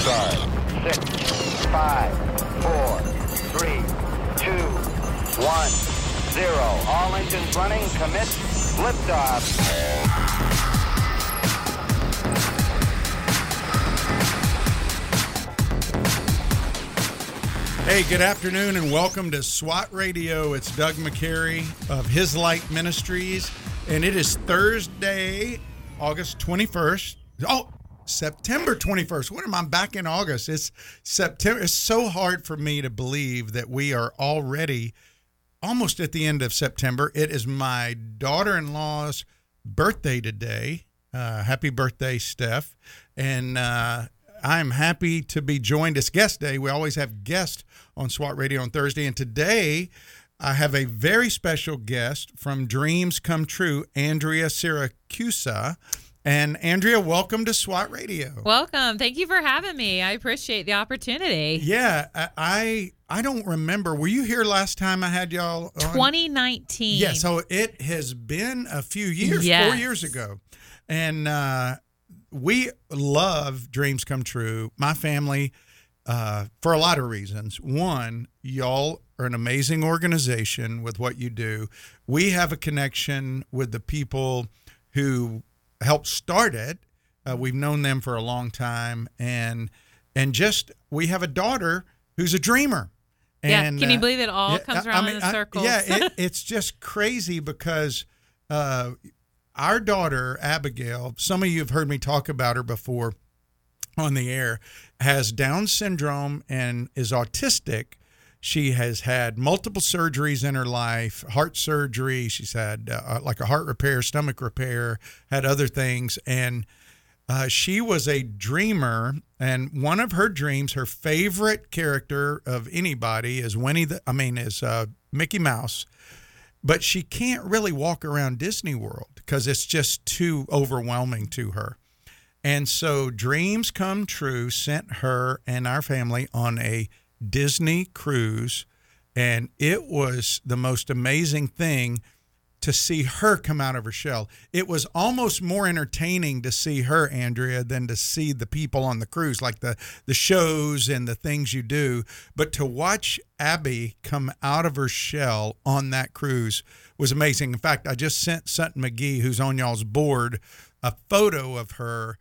start. Six, five, four, three, two, one, zero. All engines running. Commit. Liftoff. Hey, good afternoon and welcome to SWAT Radio. It's Doug McCary of His Light Ministries, and it is Thursday, August 21st. Oh, September 21st. What am I back in August? It's September. It's so hard for me to believe that we are already almost at the end of September. It is my daughter in law's birthday today. Uh, happy birthday, Steph. And uh, I'm happy to be joined. It's guest day. We always have guests on SWAT Radio on Thursday. And today I have a very special guest from Dreams Come True, Andrea Siracusa. And Andrea, welcome to SWAT Radio. Welcome. Thank you for having me. I appreciate the opportunity. Yeah, I I, don't remember. Were you here last time I had y'all? On? 2019. Yeah, so it has been a few years, four years ago. And uh, we love Dreams Come True. My family, uh, for a lot of reasons. One, y'all are an amazing organization with what you do. We have a connection with the people who helped start it. Uh, we've known them for a long time, and and just we have a daughter who's a dreamer. Yeah, And, can you uh, believe it all comes around in a I- circle? yeah, it, it's just crazy because uh, our daughter Abigail. Some of you have heard me talk about her before on the air. Has Down syndrome and is autistic. She has had multiple surgeries in her life, heart surgery. She's had uh, like a heart repair, stomach repair, had other things, and uh, she was a dreamer, and one of her dreams, her favorite character of anybody is Winnie the, I mean, is uh, Mickey Mouse, but she can't really walk around Disney World because it's just too overwhelming to her. And so Dreams Come True sent her and our family on a Disney cruise, and it was the most amazing thing to see her come out of her shell. It was almost more entertaining to see her, Andrea, than to see the people on the cruise, like the the shows and the things you do. But to watch Abby come out of her shell on that cruise was amazing. In fact, I just sent Sutton McGehee, who's on y'all's board, a photo of her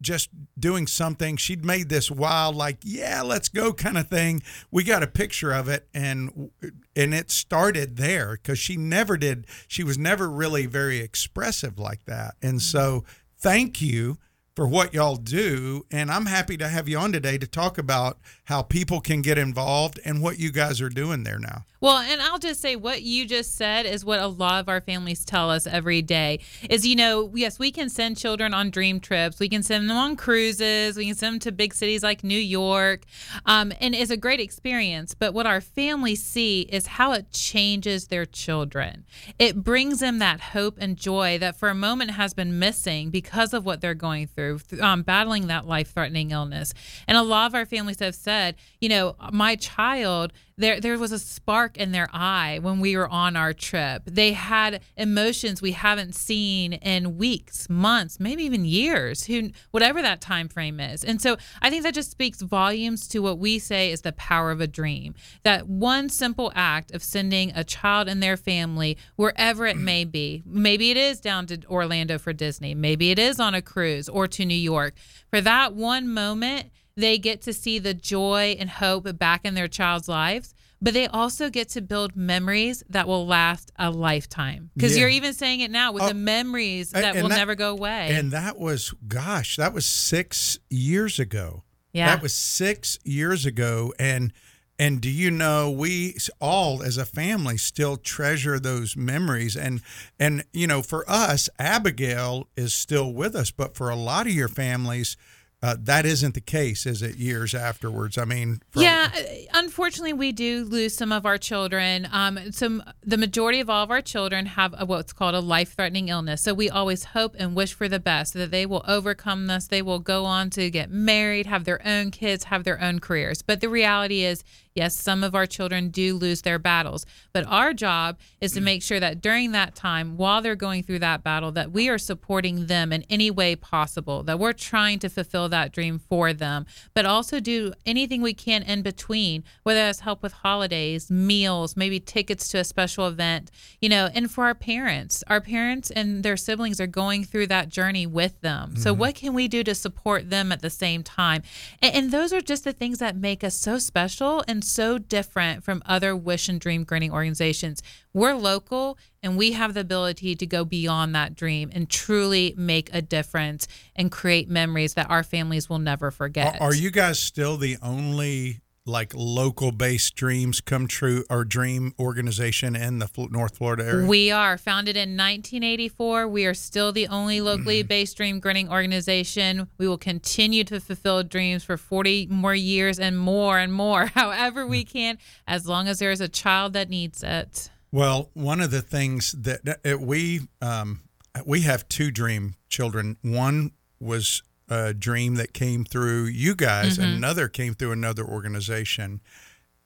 just doing something. She'd made this wild, like, yeah, let's go kind of thing. We got a picture of it, and and it started there because she never did. She was never really very expressive like that. And mm-hmm. so, thank you for what y'all do. And I'm happy to have you on today to talk about how people can get involved and what you guys are doing there now. Well, and I'll just say what you just said is what a lot of our families tell us every day is, you know, yes, we can send children on dream trips. We can send them on cruises. We can send them to big cities like New York. Um, and it's a great experience. But what our families see is how it changes their children. It brings them that hope and joy that for a moment has been missing because of what they're going through, um, battling that life threatening illness. And a lot of our families have said, you know, my child, there there was a spark in their eye when we were on our trip. They had emotions we haven't seen in weeks, months, maybe even years, who whatever that time frame is. And so I think that just speaks volumes to what we say is the power of a dream. That one simple act of sending a child and their family wherever it may be. Maybe it is down to Orlando for Disney, maybe it is on a cruise or to New York. For that one moment, they get to see the joy and hope back in their child's lives but they also get to build memories that will last a lifetime because Yeah. you're even saying it now with Oh, the memories that will that- never go away And that was, gosh, that was six years ago. yeah That was six years ago. And and do you know we all as a family still treasure those memories and and you know for us Abigail is still with us but for a lot of your families uh, that isn't the case is it years afterwards I mean from- yeah, uh, unfortunately, we do lose some of our children. Um, some the majority of all of our children have a, what's called a life-threatening illness. So we always hope and wish for the best that they will overcome this. They will go on to get married, have their own kids, have their own careers. But the reality is, Yes, some of our children do lose their battles, but our job is to Mm. make sure that during that time, while they're going through that battle, that we are supporting them in any way possible, that we're trying to fulfill that dream for them, but also do anything we can in between, whether that's help with holidays, meals, maybe tickets to a special event, you know, and for our parents, our parents and their siblings are going through that journey with them. So, what can we do to support them at the same time? And, and those are just the things that make us so special and so different from other wish and dream granting organizations. We're local and we have the ability to go beyond that dream and truly make a difference and create memories that our families will never forget. Are, are you guys still the only like local based dreams come true or dream organization in the North Florida area? We are founded in 1984. We are still the only locally based dream granting organization. We will continue to fulfill dreams for 40 more years and more and more, however we can, as long as there is a child that needs it. Well, one of the things that that we um, we have two dream children. One was a dream that came through you guys, and another came through another organization.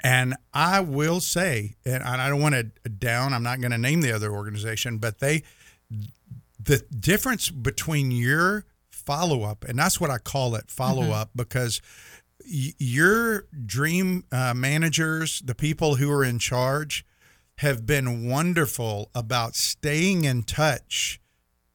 And I will say, and I don't want to down. I'm not going to name the other organization, but they the difference between your follow up, and that's what I call it follow up, because y- your dream uh, managers, the people who are in charge, have been wonderful about staying in touch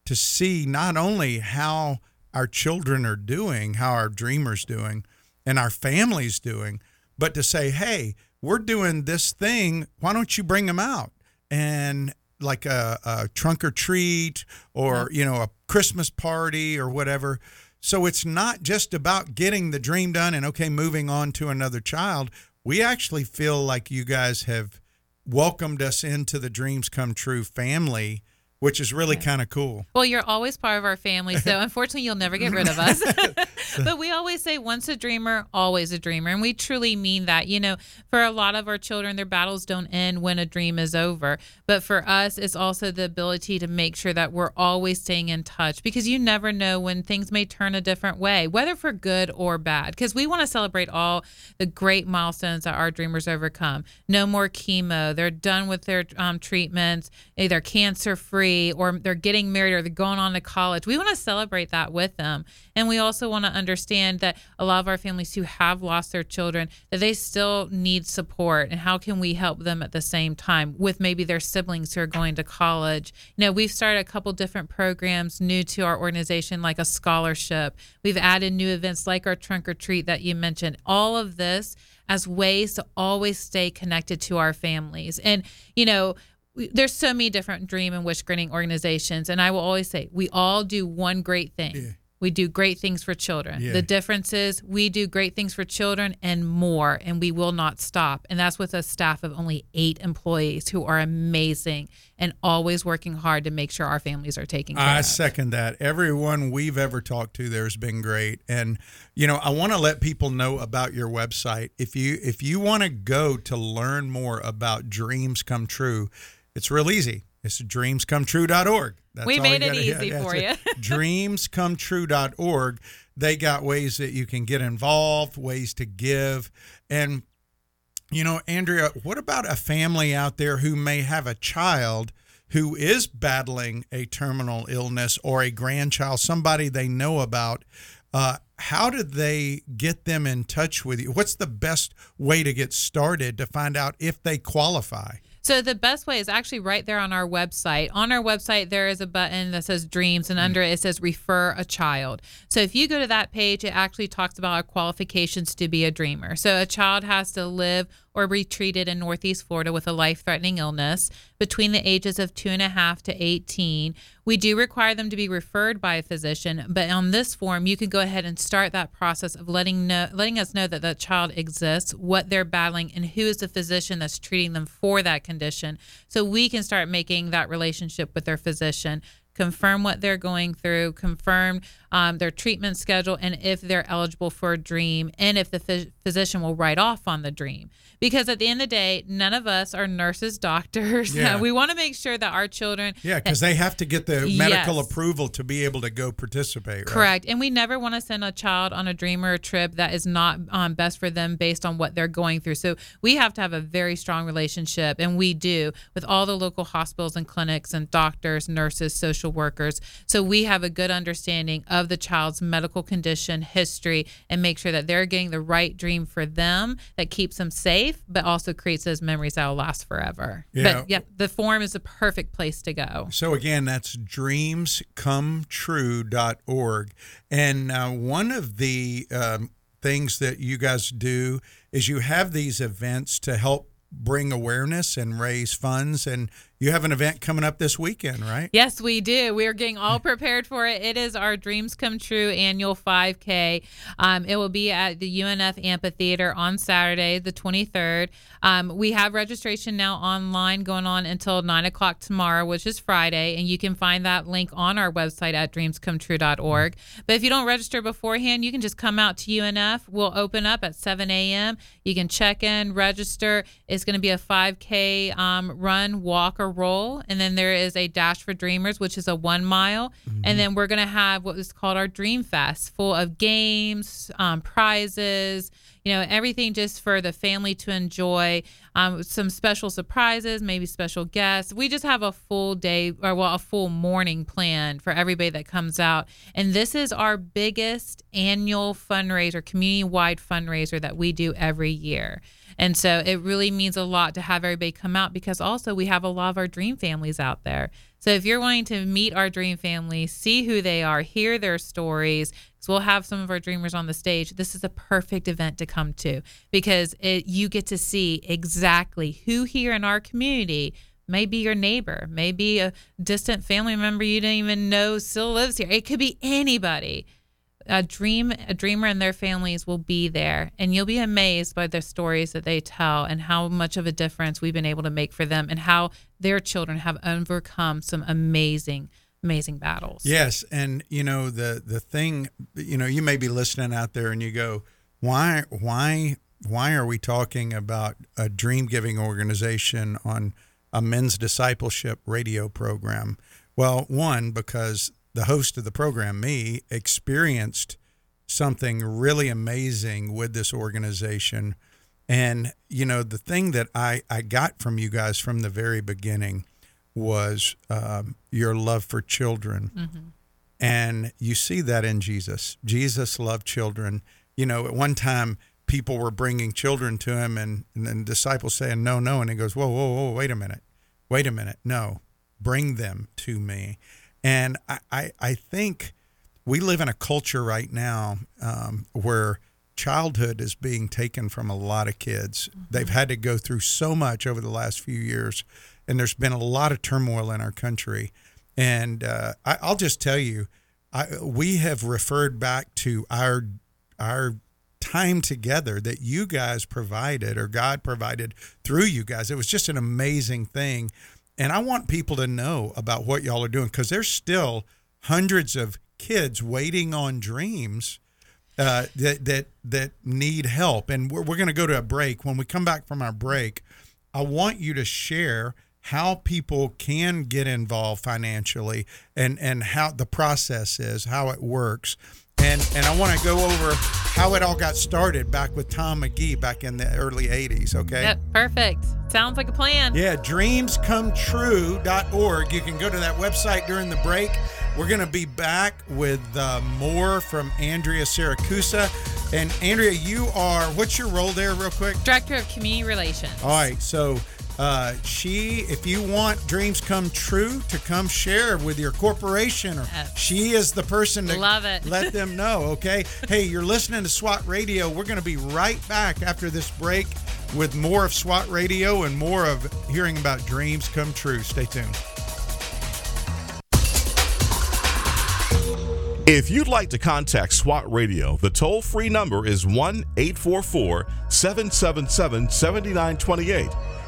to see not only how our children are doing, how our dreamers doing, and our families doing, but to say, hey, we're doing this thing. Why don't you bring them out and like a, a trunk or treat or you know a Christmas party or whatever. So it's not just about getting the dream done and okay, moving on to another child. We actually feel like you guys have welcomed us into the dreams come true family, which is really kind of cool. Well, you're always part of our family, so unfortunately, you'll never get rid of us. but we always say, once a dreamer, always a dreamer. And we truly mean that. You know, for a lot of our children, their battles don't end when a dream is over. But for us, it's also the ability to make sure that we're always staying in touch because you never know when things may turn a different way, whether for good or bad. Because we want to celebrate all the great milestones that our dreamers overcome. No more chemo. They're done with their um, treatments. They're cancer free or they're getting married or they're going on to college. We want to celebrate that with them. And we also want to understand that a lot of our families who have lost their children, that they still need support. And how can we help them at the same time with maybe their siblings who are going to college? You know, we've started a couple different programs new to our organization, like a scholarship. We've added new events like our trunk or treat that you mentioned. All of this as ways to always stay connected to our families. And, you know, we- there's so many different dream and wish granting organizations and i will always say we all do one great thing we do great things for children Yeah. the difference is we do great things for children and more and we will not stop and that's with a staff of only eight employees who are amazing and always working hard to make sure our families are taken care I of second that. Everyone we've ever talked to there has been great. And you know, I want to let people know about your website. If you if you want to go to learn more about dreams come true, it's real easy. It's dreamscometrue.org. That's We made it easy for that's it. dreamscometrue.org. They got ways that you can get involved, ways to give. And you know, Andrea, what about a family out there who may have a child who is battling a terminal illness or a grandchild, somebody they know about? Uh, how did they get them in touch with you? What's the best way to get started to find out if they qualify? So the best way is actually right there on our website. On our website, there is a button that says dreams, and mm-hmm. under it, it says refer a child. So if you go to that page, it actually talks about our qualifications to be a dreamer. So a child has to live or be treated in Northeast Florida with a life threatening illness between the ages of two and a half to 18. We do require them to be referred by a physician, but on this form, you can go ahead and start that process of letting know, letting us know that that child exists, what they're battling, and who is the physician that's treating them for that condition. So we can start making that relationship with their physician confirm what they're going through, confirm um, their treatment schedule, and if they're eligible for a dream, and if the phys- physician will write off on the dream because at the end of the day none of us are nurses doctors Yeah. we want to make sure that our children Yeah, because they have to get the medical Yes. approval to be able to go participate. Right? Correct. And we never want to send a child on a dream or a trip that is not um, best for them based on what they're going through. So we have to have a very strong relationship, and we do with all the local hospitals and clinics and doctors, nurses, social workers. So we have a good understanding of the child's medical condition, history, and make sure that they're getting the right dream for them that keeps them safe, but also creates those memories that will last forever. Yeah. But yeah, the forum is the perfect place to go. So again, that's dreamscometrue.org. And uh, one of the um, things that you guys do is you have these events to help bring awareness and raise funds. And you have an event coming up this weekend, right? Yes, we do. We are getting all prepared for it. It is our Dreams Come True annual 5K. Um, it will be at the UNF Amphitheater on Saturday, the 23rd. Um, we have registration now online going on until 9 o'clock tomorrow, which is Friday. And you can find that link on our website at dreamscometrue.org. But if you don't register beforehand, you can just come out to UNF. We'll open up at 7 a.m. You can check in, register. It's going to be a 5K um, run, walk, or roll. And then there is a Dash for Dreamers, which is a one mile. And then we're going to have what is called our Dream Fest, full of games, um, prizes, you know, everything just for the family to enjoy. Um, some special surprises, maybe special guests. We just have a full day, or well, a full morning planned for everybody that comes out. And this is our biggest annual fundraiser, community wide fundraiser that we do every year. And so it really means a lot to have everybody come out because also we have a lot of our dream families out there. So if you're wanting to meet our dream family, see who they are, hear their stories, because we'll have some of our dreamers on the stage. This is a perfect event to come to because it, you get to see exactly who here in our community maybe your neighbor, maybe a distant family member you didn't even know still lives here. It could be anybody a dream a dreamer and their families will be there and you'll be amazed by the stories that they tell and how much of a difference we've been able to make for them and how their children have overcome some amazing amazing battles Yes, and you know the the thing, you know, you may be listening out there and you go, why why why are we talking about a dream giving organization on a men's discipleship radio program? Well, one because the host of the program, me, experienced something really amazing with this organization. And, you know, the thing that I, I got from you guys from the very beginning was um, your love for children. And you see that in Jesus. Jesus loved children. You know, at one time, people were bringing children to him, and, and then disciples saying, No, no. And he goes, Whoa, whoa, whoa, wait a minute. Wait a minute. No, bring them to me. And I, I, I think we live in a culture right now um, where childhood is being taken from a lot of kids. They've had to go through so much over the last few years, and there's been a lot of turmoil in our country. And uh, I, I'll just tell you, I, we have referred back to our our time together that you guys provided or God provided through you guys. It was just an amazing thing. And I want people to know about what y'all are doing because there's still hundreds of kids waiting on dreams uh, that that that need help. And we're, we're going to go to a break. When we come back from our break, I want you to share how people can get involved financially and and how the process is, how it works. And and I want to go over how it all got started back with Tom McGehee back in the early 80s, okay? yep perfect sounds like a plan Yeah, dreamscometrue.org. You can go to that website during the break. We're going to be back with uh, more from Andrea Siracusa. And Andrea, you are, what's your role there, real quick? director of community relations All right, so uh, she, if you want dreams come true to come share with your corporation, or Yes. she is the person to Love it. let them know. Okay, hey, you're listening to SWAT Radio. We're going to be right back after this break with more of SWAT Radio and more of hearing about dreams come true. Stay tuned. If you'd like to contact SWAT Radio, the toll free number is 1 844 777 7928.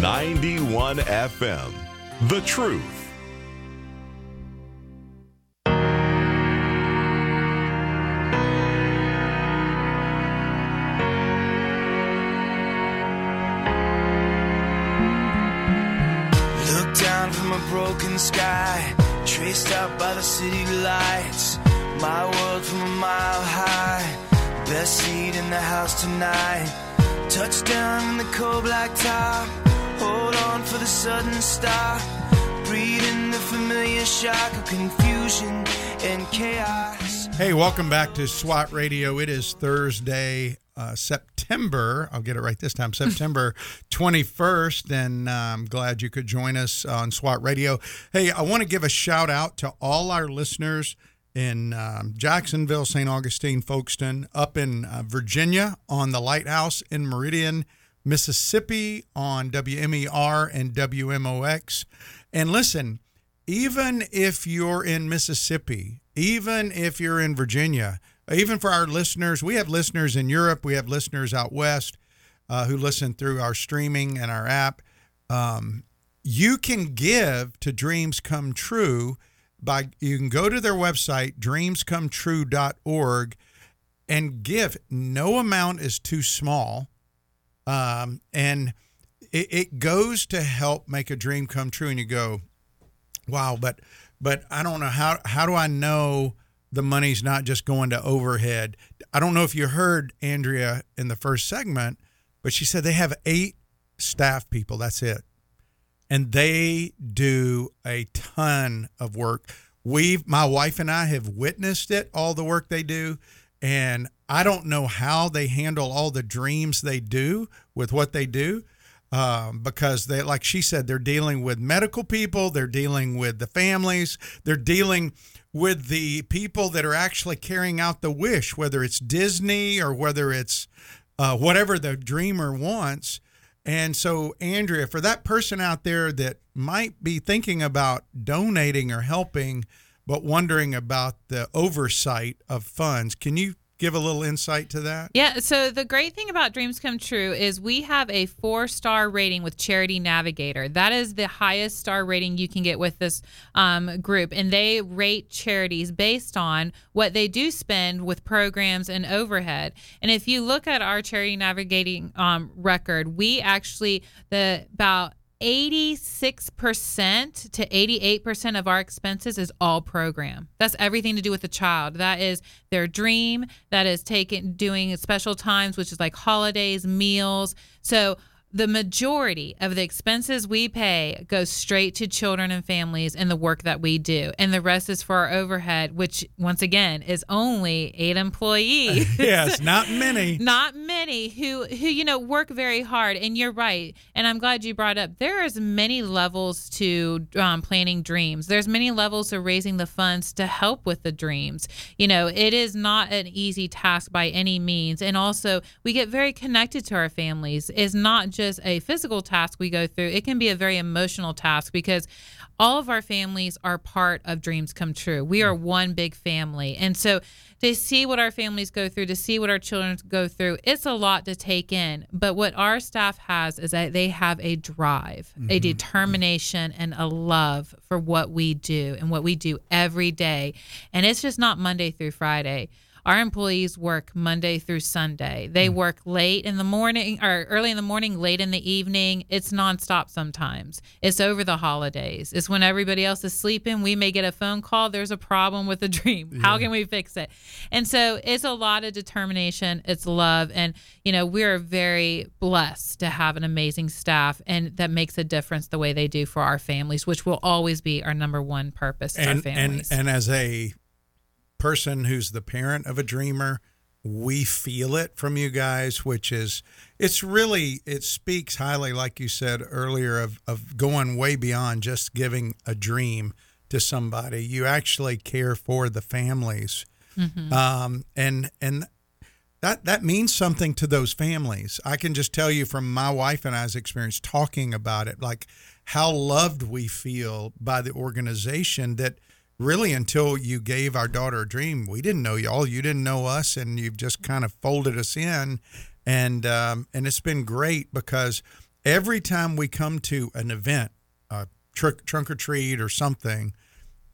91 FM. The Truth. Look down from a broken sky, traced out by the city lights. My world from a mile high, best seat in the house tonight. Touchdown in the cold black top. Hold on for the sudden stop. Breathe in the familiar shock of confusion and chaos. Hey, welcome back to SWAT Radio. It is Thursday, uh, September. I'll get it right this time. September 21st, and uh, I'm glad you could join us on SWAT Radio. Hey, I want to give a shout out to all our listeners in um, Jacksonville, St. Augustine, Folkston, up in uh, Virginia on the Lighthouse in Meridian, Mississippi on WMER and WMOX. And listen, even if you're in Mississippi, even if you're in Virginia, even for our listeners, we have listeners in Europe, we have listeners out west uh, who listen through our streaming and our app. Um, you can give to Dreams Come True by you can go to their website dreamscometrue.org and give. No amount is too small, um, and it, it goes to help make a dream come true. And you go, wow, but but I don't know how how do I know the money's not just going to overhead? I don't know if you heard Andrea in the first segment, but she said they have eight staff people. That's it. And they do a ton of work. We've my wife and I have witnessed it, all the work they do. And I don't know how they handle all the dreams they do with what they do um, because they, like she said, they're dealing with medical people, they're dealing with the families, they're dealing with the people that are actually carrying out the wish, whether it's Disney or whether it's uh, whatever the dreamer wants. And so, Andrea, for that person out there that might be thinking about donating or helping, but wondering about the oversight of funds, can you give a little insight to that? Yeah. So the great thing about Dreams Come True is we have a four star rating with Charity Navigator. That is the highest star rating you can get with this um, group, and they rate charities based on what they do spend with programs and overhead. And if you look at our Charity Navigating um, record, we actually the about 86% to 88% of our expenses is all program. That's everything to do with the child. That is their dream, that is taking doing special times which is like holidays, meals. So the majority of the expenses we pay goes straight to children and families and the work that we do. And the rest is for our overhead which once again is only eight employees. Yes not many. Not many who who you know work very hard. And you're right. And i'm glad you brought up there is many levels to um, planning dreams. There's many levels to raising the funds to help with the dreams. You know it is not an easy task by any means. And also we get very connected to our families. Is not just a physical task we go through, it can be a very emotional task because all of our families are part of Dreams Come True. We are one big family. And so to see what our families go through, to see what our children go through, it's a lot to take in. But what our staff has is that they have a drive, mm-hmm. a determination, and a love for what we do and what we do every day. And it's just not Monday through Friday Our employees work Monday through Sunday. They hmm. work late in the morning or early in the morning, late in the evening. It's nonstop sometimes. It's over the holidays. It's when everybody else is sleeping. We may get a phone call. There's a problem with the dream. How can we fix it? And so it's a lot of determination. It's love. And, you know, we're very blessed to have an amazing staff and that makes a difference the way they do for our families, which will always be our number one purpose and and and as a person who's the parent of a dreamer we feel it from you guys which is it's really it speaks highly like you said earlier of of going way beyond just giving a dream to somebody. You actually care for the families. Um and and that that means something to those families. I can just tell you from my wife and I's experience talking about it, like how loved we feel by the organization that really until you gave our daughter a dream, we didn't know y'all, you didn't know us, and you've just kind of folded us in, and um, and it's been great because every time we come to an event, a trick, trunk or treat or something,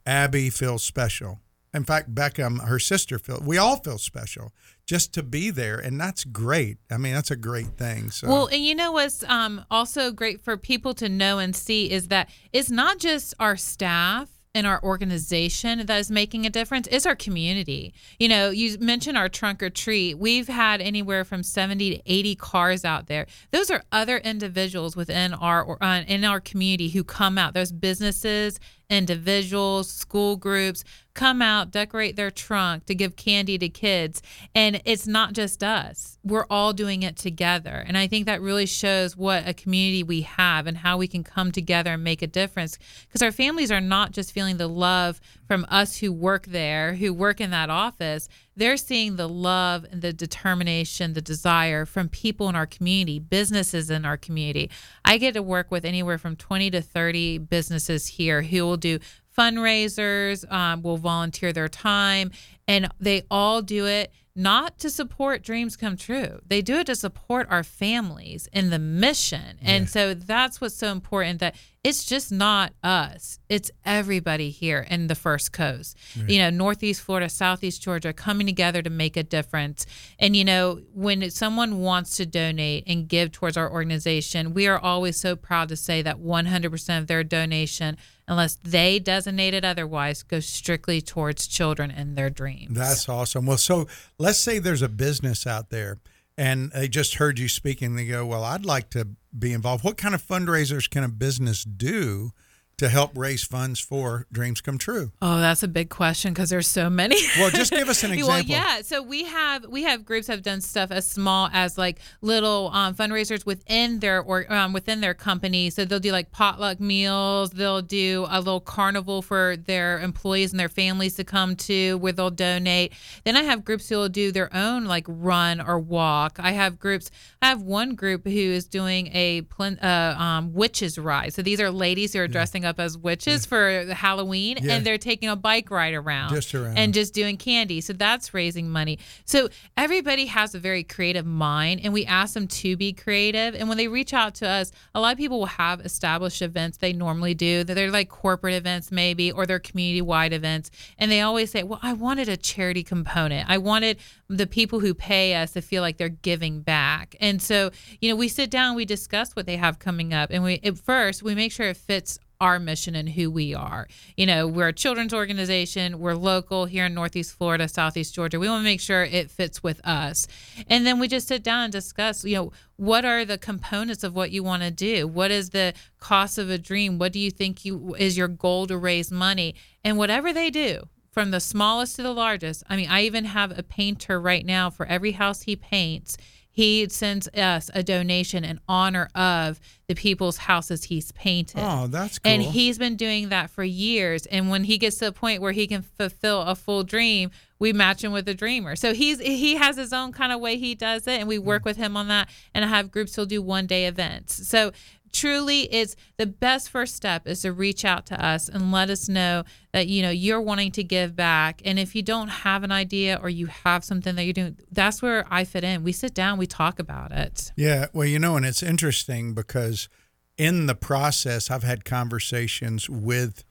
Abby feels special. In fact, Becca, um, her sister, feel we all feel special just to be there, and that's great. I mean, that's a great thing. So, Well, and you know what's um, also great for people to know and see is that it's not just our staff and our organization that is making a difference is our community. You know you mentioned our trunk or treat. We've had anywhere from 70 to 80 cars out there. Those are other individuals within our uh, in our community who come out. There's businesses individuals school groups come out decorate their trunk to give candy to kids. And it's not just us. We're all doing it together. And i think that really shows what a community we have and how we can come together and make a difference. Because our families are not just feeling the love from us who work there who work in that office. They're seeing the love and the determination the desire from people in our community businesses in our community. I get to work with anywhere from 20 to 30 businesses here who will do fundraisers, um, will volunteer their time, and they all do it not to support dreams come true. They do it to support our families and the mission. And so that's what's so important that it's just not us. It's everybody here in the First Coast. You know, Northeast Florida, Southeast Georgia coming together to make a difference. And you know, when someone wants to donate and give towards our organization, we are always so proud to say that 100% of their donation unless they designate it otherwise goes strictly towards children and their dreams. That's awesome. Well, so let's say there's a business out there and they just heard you speaking. And they go, Well, I'd like to be involved. What kind of fundraisers can a business do to help raise funds for Dreams Come True? Oh, that's a big question because there's so many. Well, just give us an example. Well, yeah. So we have we have groups have done stuff as small as like little um, fundraisers within their or um, within their company. So they'll do like potluck meals. They'll do a little carnival for their employees and their families to come to, where they'll donate. Then I have groups who will do their own like run or walk. I have groups. I have one group who is doing a uh, um, witches ride. So these are ladies who are dressing up as witches for Halloween, Yeah. and they're taking a bike ride around, Just around. and just doing candy. So that's raising money. So everybody has a very creative mind, and we ask them to be creative. And when they reach out to us, a lot of people will have established events they normally do. that They're like corporate events, maybe, or they're community wide events. And they always say, Well, I wanted a charity component. I wanted the people who pay us to feel like they're giving back. And so, you know, we sit down, we discuss what they have coming up. And we, at first, we make sure it fits our mission and who we are. You know, we're a children's organization, we're local here in Northeast Florida, Southeast Georgia. We want to make sure it fits with us. And then we just sit down and discuss, you know, what are the components of what you want to do? What is the cost of a dream? What do you think you is your goal to raise money? And whatever they do, from the smallest to the largest. I mean, I even have a painter right now for every house he paints. He sends us a donation in honor of the people's houses he's painted. Oh, that's cool. And he's been doing that for years. And when he gets to the point where he can fulfill a full dream, we match him with a dreamer. So he's he has his own kind of way he does it, and we work mm. with him on that. And I have groups who'll do one day events. So truly it's the best first step is to reach out to us and let us know that you know you're wanting to give back and if you don't have an idea or you have something that you're doing that's where i fit in we sit down we talk about it Yeah, well, you know, and it's interesting because in the process, I've had conversations with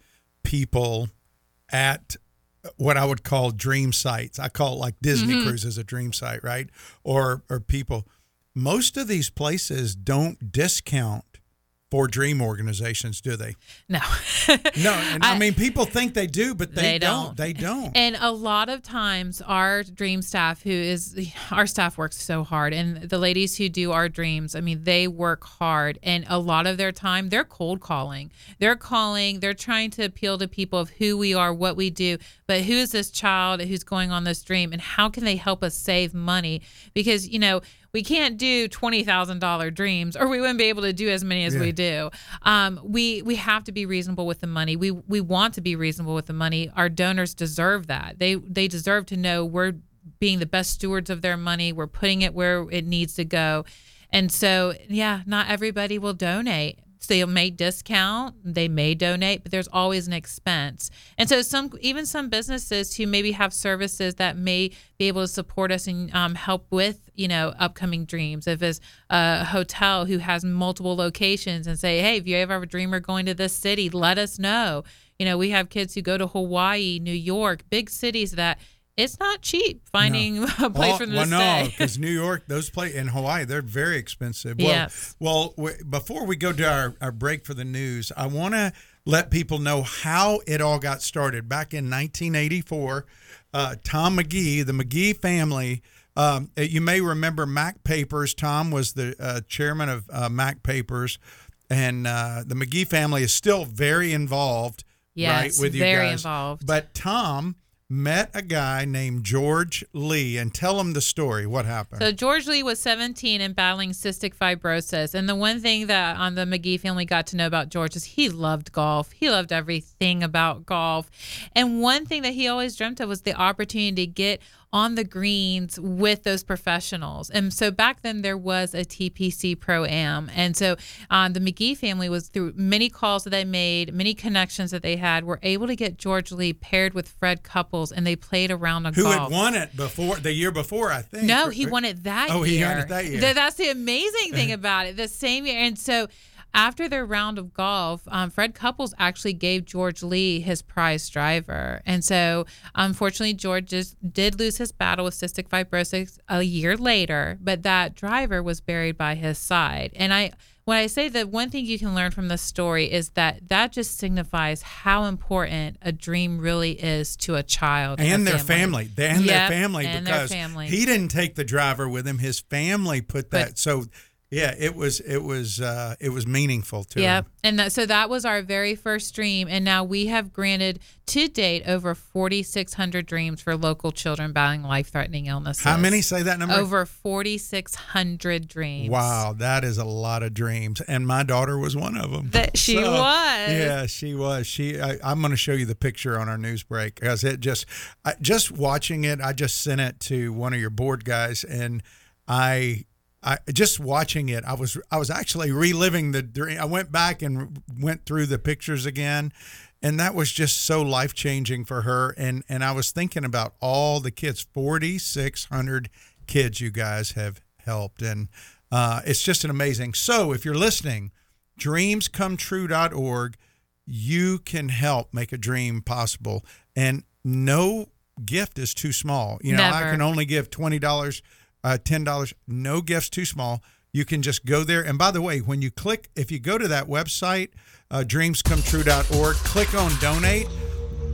people at what I would call dream sites. I call it like Disney Mm-hmm. cruise is a dream site, right? Or or people. Most of these places don't discount for dream organizations, do they? No. No, and I, I- mean people think they do, but they, They don't. don't. They don't. And a lot of times, our dream staff, who is our staff, works so hard, and the ladies who do our dreams, I mean, they work hard, and a lot of their time they're cold calling. They're calling. They're trying to appeal to people of who we are, what we do, but who is this child who's going on this dream, and how can they help us save money? Because you know. We can't do twenty thousand dollar dreams, or we wouldn't be able to do as many as we do. Um, we we have to be reasonable with the money. We we want to be reasonable with the money. Our donors deserve that. They they deserve to know we're being the best stewards of their money. We're putting it where it needs to go. And so, yeah, not everybody will donate. So they may discount, they may donate, but there's always an expense. And so some even some businesses who maybe have services that may be able to support us and um, help with you know upcoming dreams. If it's a hotel who has multiple locations and say, hey, if you ever have a dreamer going to this city, let us know. You know, we have kids who go to Hawaii, New York, big cities that it's not cheap finding a place All- for them well, to no, because New York, those play in Hawaii, they're very expensive. Well, Yes. well, w- before we go to our, our break for the news, I want to let people know how it all got started. Back in 1984, uh, Tom McGehee, the McGehee family. Um, you may remember Mac Papers. Tom was the uh, chairman of uh, Mac Papers, and uh, the McGehee family is still very involved. right, Yes, with you very guys. involved. But Tom met a guy named George Lee, and tell him the story. What happened? So George Lee was 17 and battling cystic fibrosis. And the one thing that on the McGehee family got to know about George is he loved golf. He loved everything about golf. And one thing that he always dreamt of was the opportunity to get on the greens with those professionals. And so back then there was a TPC Pro Am. And so um, the McGee family was through many calls that they made, many connections that they had, were able to get George Lee paired with Fred Couples and they played a round of Who golf. had won it before the year before? I think. No, he won it that year. Oh, year. he won it that year. Th- That's the amazing thing about it. The same year. And so after their round of golf, um, Fred Couples actually gave George Lee his prize driver. And so unfortunately, George just did lose his battle with cystic fibrosis a year later, but that driver was buried by his side. And I, when I say that one thing you can learn from this story is that that just signifies how important a dream really is to a child and their family, and their family, and their because family. he didn't take the driver with him. His family put that. But- so, yeah, it was it was uh, it was meaningful to Yep. him. And that, so that was our very first dream. And now we have granted to date over 4,600 dreams for local children battling life threatening illnesses. How many say that number? Over 4,600 dreams. Wow, that is a lot of dreams, and my daughter was one of them. That she was. Yeah, she was. She. I, I'm going to show you the picture on our news break because it just, I, just watching it. I just sent it to one of your board guys, and I, I just watching it. I was, I was actually reliving the dream. I went back and went through the pictures again. And that was just so life changing for her, and and I was thinking about all the kids, forty six hundred kids you guys have helped, and uh, it's just an amazing. So if you're listening, dreamscometrue.org, you can help make a dream possible. And no gift is too small. You know, I can only give $20, uh, $10. No gift's too small. You can just go there. And by the way, when you click, if you go to that website, uh, dreamscometrue.org, click on donate,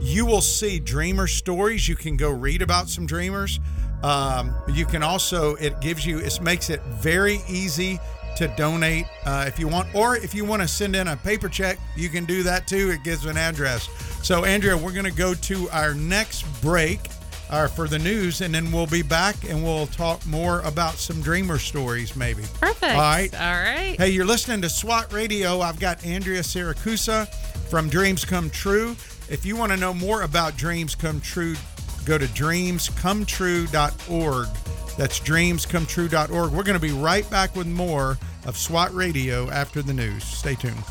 you will see dreamer stories. You can go read about some dreamers. Um, you can also, it gives you, it makes it very easy to donate uh, if you want, or if you want to send in a paper check, you can do that too. It gives an address. So, Andrea, we're going to go to our next break uh, for the news, and then we'll be back and we'll talk more about some dreamer stories, maybe. Perfect. All right. All right. Hey, you're listening to SWAT Radio. I've got Andrea Siracusa from Dreams Come True. If you want to know more about Dreams Come True, go to dreamscometrue.org. That's dreamscometrue.org. We're going to be right back with more of SWAT Radio after the news. Stay tuned.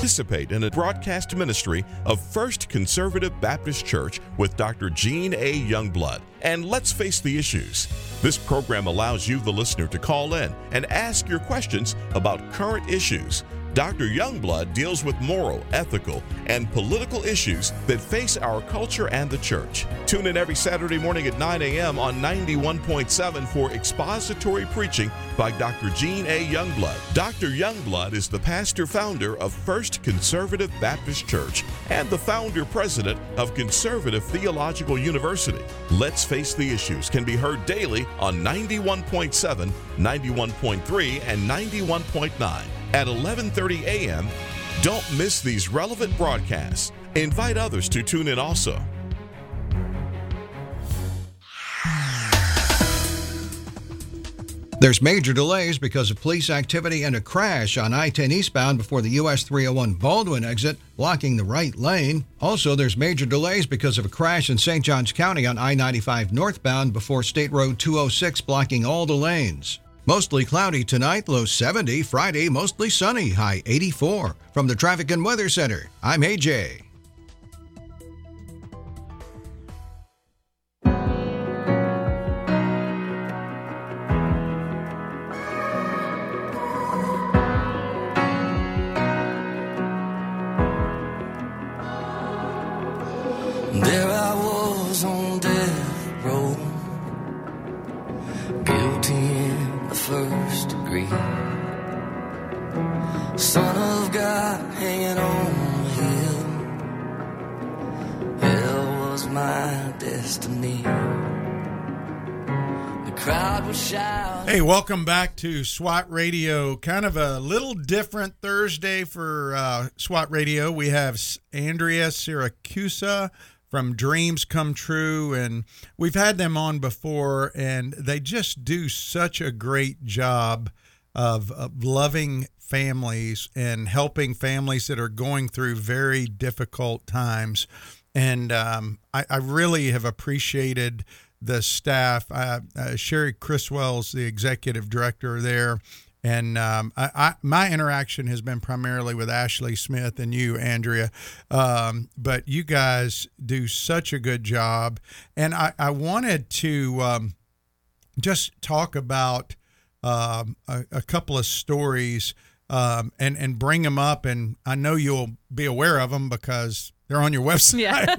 Participate in a broadcast ministry of First Conservative Baptist Church with Dr. Gene A. Youngblood. And let's face the issues. This program allows you, the listener, to call in and ask your questions about current issues. Dr. Youngblood deals with moral, ethical, and political issues that face our culture and the church. Tune in every Saturday morning at 9 a.m. on 91.7 for expository preaching by Dr. Gene A. Youngblood. Dr. Youngblood is the pastor founder of First Conservative Baptist Church and the founder president of Conservative Theological University. Let's Face the Issues can be heard daily on 91.7, 91.3, and 91.9 at 11:30 a.m. Don't miss these relevant broadcasts. Invite others to tune in also. There's major delays because of police activity and a crash on I 10 eastbound before the US 301 Baldwin exit, blocking the right lane. Also, there's major delays because of a crash in St. Johns County on I 95 northbound before State Road 206, blocking all the lanes. Mostly cloudy tonight, low 70. Friday, mostly sunny, high 84. From the Traffic and Weather Center, I'm AJ. Welcome back to SWAT Radio. Kind of a little different Thursday for uh, SWAT Radio. We have Andrea Siracusa from Dreams Come True, and we've had them on before, and they just do such a great job of, of loving families and helping families that are going through very difficult times. And um, I, I really have appreciated the staff. Uh, uh, Sherry Criswell's the executive director there. And um, I, I, my interaction has been primarily with Ashley Smith and you, Andrea. Um, but you guys do such a good job. And I, I wanted to um, just talk about um, a, a couple of stories um, and, and bring them up. And I know you'll be aware of them because they're on your website. Yeah.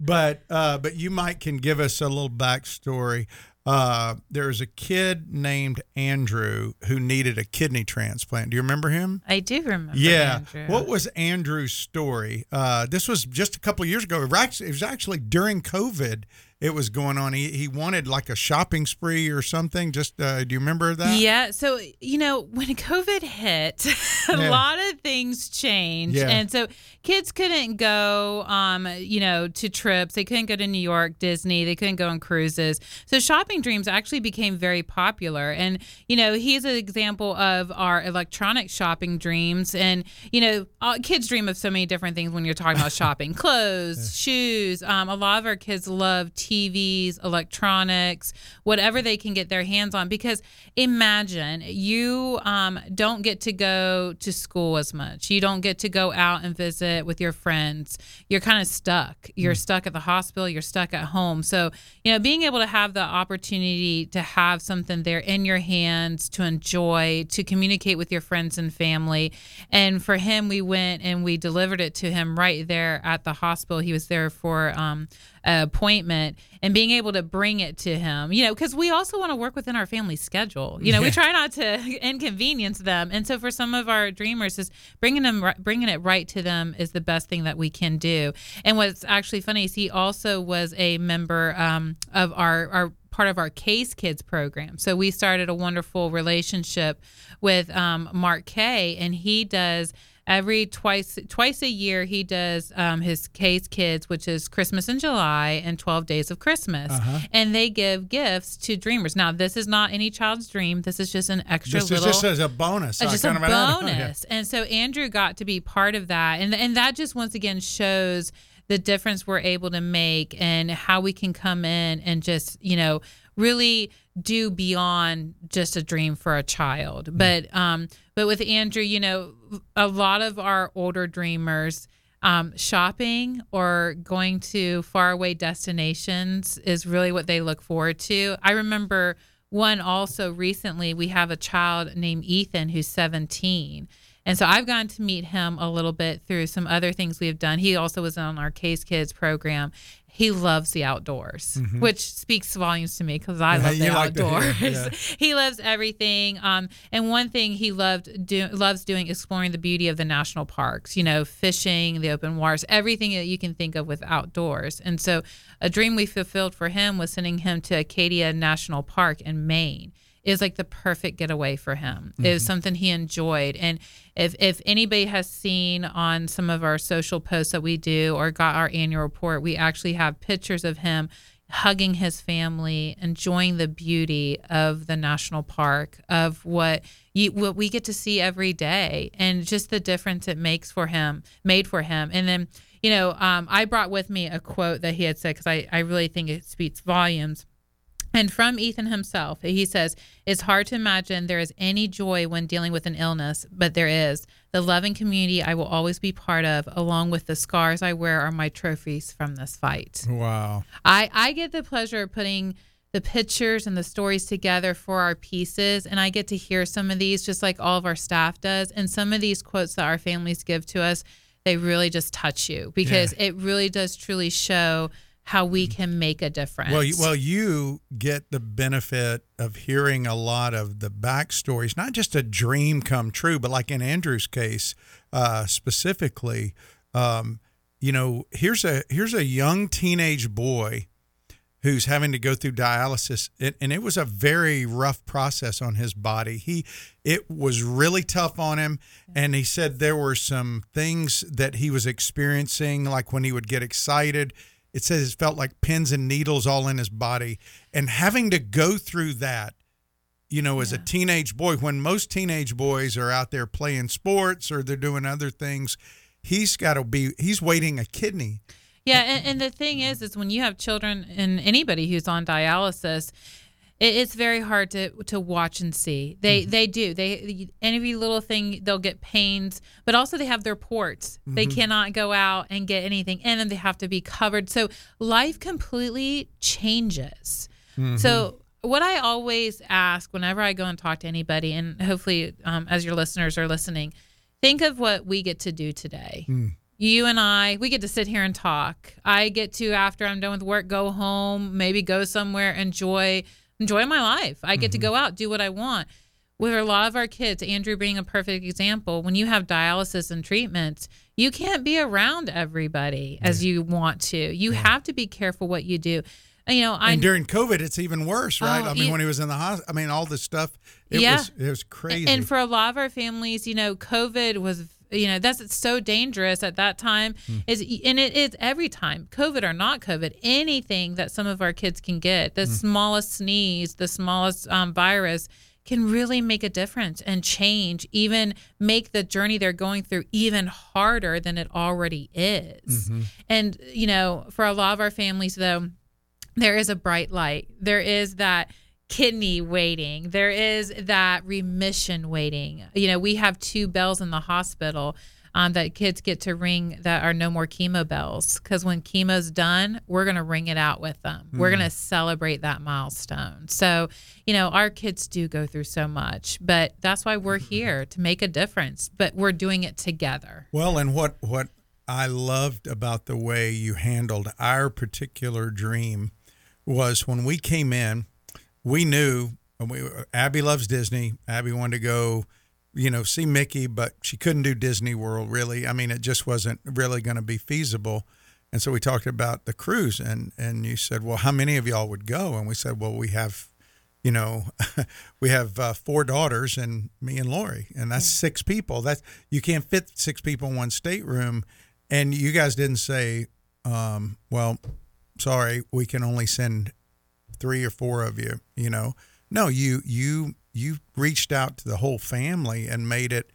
But uh, but you might can give us a little backstory. Uh, there's a kid named Andrew who needed a kidney transplant. Do you remember him? I do remember. Yeah. Andrew. What was Andrew's story? Uh, this was just a couple of years ago. It was actually, it was actually during COVID. It was going on. He he wanted like a shopping spree or something. Just uh, do you remember that? Yeah. So, you know, when COVID hit, a Yeah. lot of things changed. Yeah. And so kids couldn't go, um, you know, to trips. They couldn't go to New York, Disney. They couldn't go on cruises. So shopping dreams actually became very popular. And, you know, he's an example of our electronic shopping dreams. And, you know, uh, kids dream of so many different things when you're talking about shopping clothes, shoes. Um, a lot of our kids love TVs, electronics, whatever they can get their hands on. Because imagine you um, don't get to go to school as much. You don't get to go out and visit with your friends. You're kind of stuck. You're stuck at the hospital. You're stuck at home. So, you know, being able to have the opportunity to have something there in your hands to enjoy, to communicate with your friends and family. And for him, we went and we delivered it to him right there at the hospital. He was there for um, appointment and being able to bring it to him, you know, because we also want to work within our family schedule. You know, we try not to inconvenience them. And so for some of our dreamers, is bringing them, bringing it right to them is the best thing that we can do. And what's actually funny is he also was a member um, of our, our part of our Case Kids program. So we started a wonderful relationship with um, Mark Kay, and he does every twice twice a year he does um, his Case Kids, which is Christmas in July and Twelve Days of Christmas, Uh-huh. and they give gifts to dreamers. Now this is not any child's dream. This is just an extra Just, little. just as a bonus. It's just a of- I don't bonus. And so Andrew got to be part of that. And and that just once again shows the difference we're able to make and how we can come in and just, you know, really do beyond just a dream for a child. But um but with Andrew, you know, a lot of our older dreamers um, shopping or going to faraway destinations is really what they look forward to. I remember one also recently, we have a child named Ethan who's 17. And so I've gotten to meet him a little bit through some other things we've done. He also was on our Case Kids program. He loves the outdoors, which speaks volumes to me because I Mm-hmm. Love the you like to hear, outdoors. yeah. he loves everything. Um, and one thing he loved do, loves doing exploring the beauty of the national parks. You know, fishing, the open waters, everything that you can think of with outdoors. And so, a dream we fulfilled for him was sending him to Acadia National Park in Maine. It was like the perfect getaway for him. It was something he enjoyed. And if if anybody has seen on some of our social posts that we do or got our annual report, we actually have pictures of him hugging his family, enjoying the beauty of the national park, of what you what we get to see every day, and just the difference it makes for him, made for him. And then, you know, um, I brought with me a quote that he had said because I I really think it speaks volumes. And from Ethan himself, he says, It's hard to imagine there is any joy when dealing with an illness, but there is. The loving community I will always be part of, along with the scars I wear, are my trophies from this fight. Wow. I, I get the pleasure of putting the pictures and the stories together for our pieces, and I get to hear some of these just like all of our staff does. And some of these quotes that our families give to us, they really just touch you because it really does truly show how we can make a difference. Well, you, well, you get the benefit of hearing a lot of the backstories, not just a dream come true, but like in Andrew's case uh, specifically, um, you know, here's a here's a young teenage boy who's having to go through dialysis, and, and it was a very rough process on his body. He it was really tough on him, and he said there were some things that he was experiencing, like when he would get excited it says it felt like pins and needles all in his body. And having to go through that you know as a teenage boy when most teenage boys are out there playing sports or they're doing other things he's got to be he's waiting a kidney. Yeah, and, and the thing is, is when you have children and anybody who's on dialysis, it, it's very hard to to watch and see. They mm-hmm. they do they every little thing they'll get pains, but also they have their ports. They mm-hmm. cannot go out and get anything, and then they have to be covered. So life completely changes. Mm-hmm. So what I always ask whenever I go and talk to anybody, and hopefully um, as your listeners are listening, think of what we get to do today mm. you and I, we get to sit here and talk. I get to after I'm done with work, go home, maybe go somewhere, enjoy enjoy my life. I get to mm-hmm. go out, do what I want. With a lot of our kids, Andrew being a perfect example, when you have dialysis and treatments, you can't be around everybody as you want to. You have to be careful what you do. You know, I and during covid it's even worse right Oh, i mean you- when he was in the hospital i mean all this stuff it Yeah. was it was crazy And for a lot of our families, you know, COVID was, you know, that's so dangerous at that time. Hmm. Is and it is every time, COVID or not COVID, anything that some of our kids can get, the smallest sneeze, the smallest um, virus, can really make a difference and change, even make the journey they're going through even harder than it already is. Mm-hmm. And you know, for a lot of our families, though there is a bright light. There is that kidney waiting. There is that remission waiting. You know, we have two bells in the hospital um, that kids get to ring that are no more chemo bells because when chemo's done, we're going to ring it out with them. We're going to celebrate that milestone. So, you know, our kids do go through so much, but that's why we're here to make a difference, but we're doing it together. Well, and what what I loved about the way you handled our particular dream was when we came in, we knew and we Abby loves Disney. Abby wanted to go, you know, see Mickey, but she couldn't do Disney World really. I mean, it just wasn't really going to be feasible. And so we talked about the cruise and and you said, "Well, how many of y'all would go?" And we said, "Well, we have you know, we have uh, four daughters and me and Lori, and that's six people. That's you can't fit six people in one stateroom. And you guys didn't say, um, well, sorry, we can only send three or four of you. You know, no, you you you reached out to the whole family and made it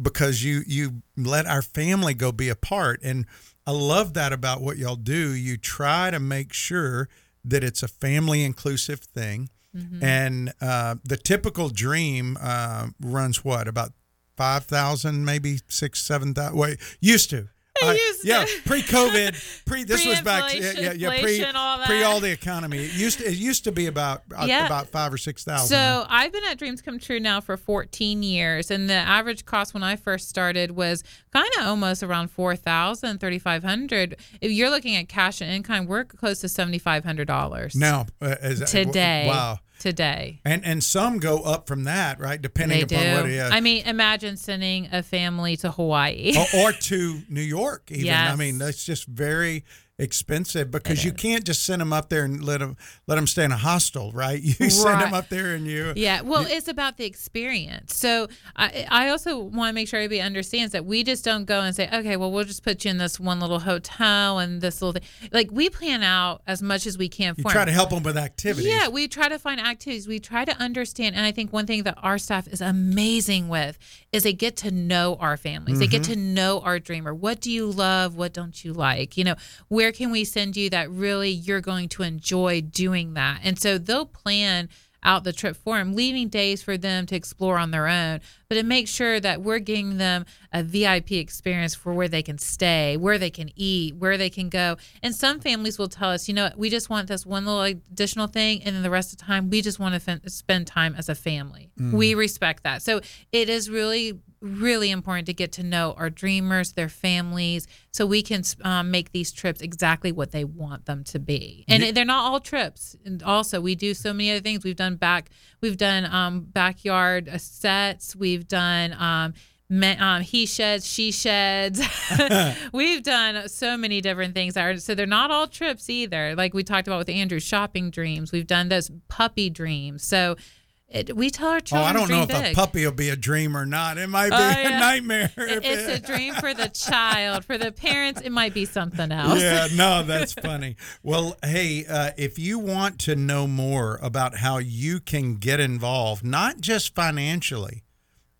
because you you let our family go be a part and I love that about what y'all do. You try to make sure that it's a family inclusive thing. And uh, the typical dream uh, runs what about five thousand, maybe six, seven thousand. Wait, used to. I- used yeah, pre-COVID, pre. This was back. Yeah, yeah, yeah. pre all that. pre all the economy. It used to. It used to be about uh, Yeah. about five or six thousand. So I've been at Dreams Come True now for 14 years, and the average cost when I first started was kind of almost around 4,000, 3,500. If you're looking at cash and in kind, we're close to $7,500 now, uh, is that- today. Wow. Today. And and some go up from that, right? Depending They upon do. what it is. I mean, imagine sending a family to Hawaii. or, or to New York, even. I mean, that's just very expensive because you can't just send them up there and let them let them stay in a hostel, right? You send them up there and you. Yeah, well, it's about the experience. So I, I also want to make sure everybody understands that we just don't go and say, okay, well, we'll just put you in this one little hotel and this little thing. Like we plan out as much as we can You for try 'em. to help them with activities. Yeah, we try to find activities. We try to understand. And I think one thing that our staff is amazing with is they get to know our families. They get Mm-hmm. to know our dreamer. What do you love? What don't you like? You know, where can we send you that really you're going to enjoy doing that? And so they'll plan out the trip for them, leaving days for them to explore on their own, but to make sure that we're giving them a VIP experience for where they can stay, where they can eat, where they can go. And some families will tell us, you know, we just want this one little additional thing, and then the rest of the time we just want to fin- spend time as a family. Mm. We respect that. So it is really really important to get to know our dreamers, their families, so we can um, make these trips exactly what they want them to be. And they're not all trips. And also, we do so many other things. We've done back, we've done um, backyard uh, sets. We've done. Um, um, he sheds, she sheds. We've done so many different things. That are, so they're not all trips either. Like we talked about with Andrew, shopping dreams. We've done those puppy dreams. So it, we tell our children. Oh. I don't know if dream a puppy will be a dream or not. It might be Oh, a nightmare. It- It's a dream for the child. For the parents, it might be something else. yeah, no, that's funny. Well, hey, uh, if you want to know more about how you can get involved, not just financially,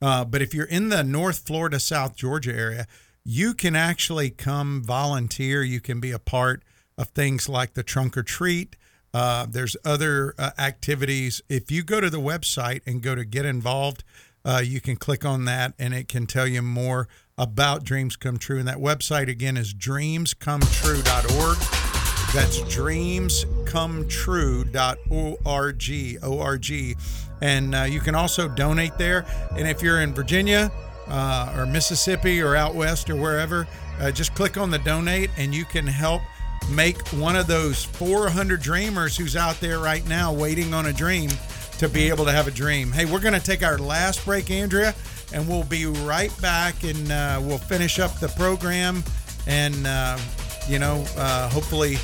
uh, but if you're in the North Florida, South Georgia area, you can actually come volunteer. You can be a part of things like the trunk or treat. Uh, there's other uh, activities. If you go to the website and go to get involved, uh, you can click on that and it can tell you more about Dreams Come True. And that website again is dreamscometrue.org. That's dreamscometrue.org. O-R-G. And uh, you can also donate there. And if you're in Virginia uh, or Mississippi or out west or wherever, uh, just click on the donate and you can help make one of those 400 dreamers who's out there right now waiting on a dream to be able to have a dream. Hey, we're going to take our last break, Andrea, and we'll be right back and uh, we'll finish up the program. And, uh, you know, uh, hopefully,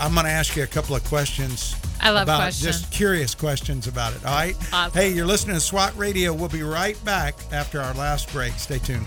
I'm going to ask you a couple of questions. I love about questions. Just curious questions about it. All right. Awesome. Hey, you're listening to SWAT Radio. We'll be right back after our last break. Stay tuned.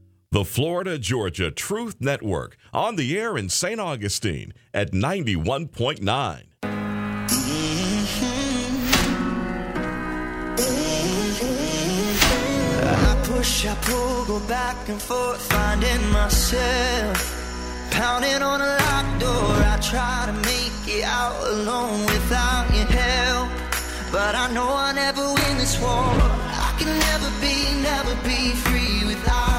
The Florida Georgia Truth Network on the air in St. Augustine at 91.9. Push, I pull, go back and forth, finding myself. Pounding on a locked door, I try to make it out alone without your help. But I know I never win this war. I can never be, never be free without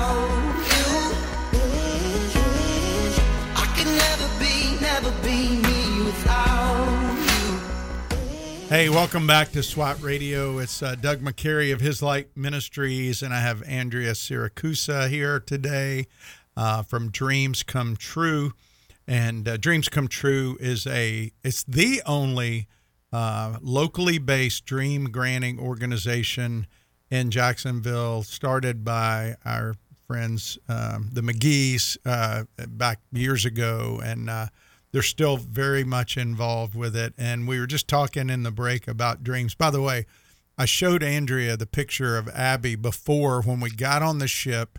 Hey, welcome back to SWAT Radio. It's uh, Doug McCary of His Light Ministries, and I have Andrea Siracusa here today. uh, from Dreams Come True, and uh, Dreams Come True is a it's the only uh, locally based dream granting organization in Jacksonville, started by our friends, um, the McGehee's, uh, back years ago, and uh, they're still very much involved with it. And we were just talking in the break about dreams. By the way, I showed Andrea the picture of Abby before when we got on the ship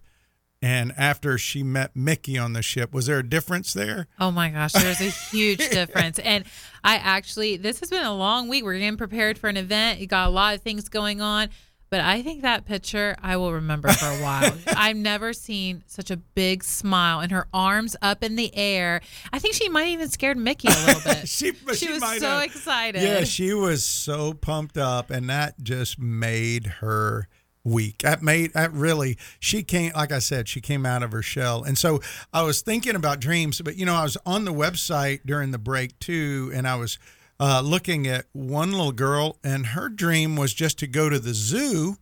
and after she met Mickey on the ship. Was there a difference there? Oh my gosh, there's a huge difference. And I actually, this has been a long week. We're getting prepared for an event. You got a lot of things going on. But I think that picture I will remember for a while. I've never seen such a big smile and her arms up in the air. I think she might even scared Mickey a little bit. she, she, she was so have. excited. Yeah, she was so pumped up, and that just made her week. That made that really. She came, like I said, she came out of her shell. And so I was thinking about dreams, but you know, I was on the website during the break too, and I was uh, looking at one little girl, and her dream was just to go to the zoo,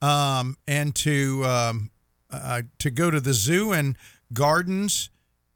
um, and to um, uh, to go to the zoo and gardens,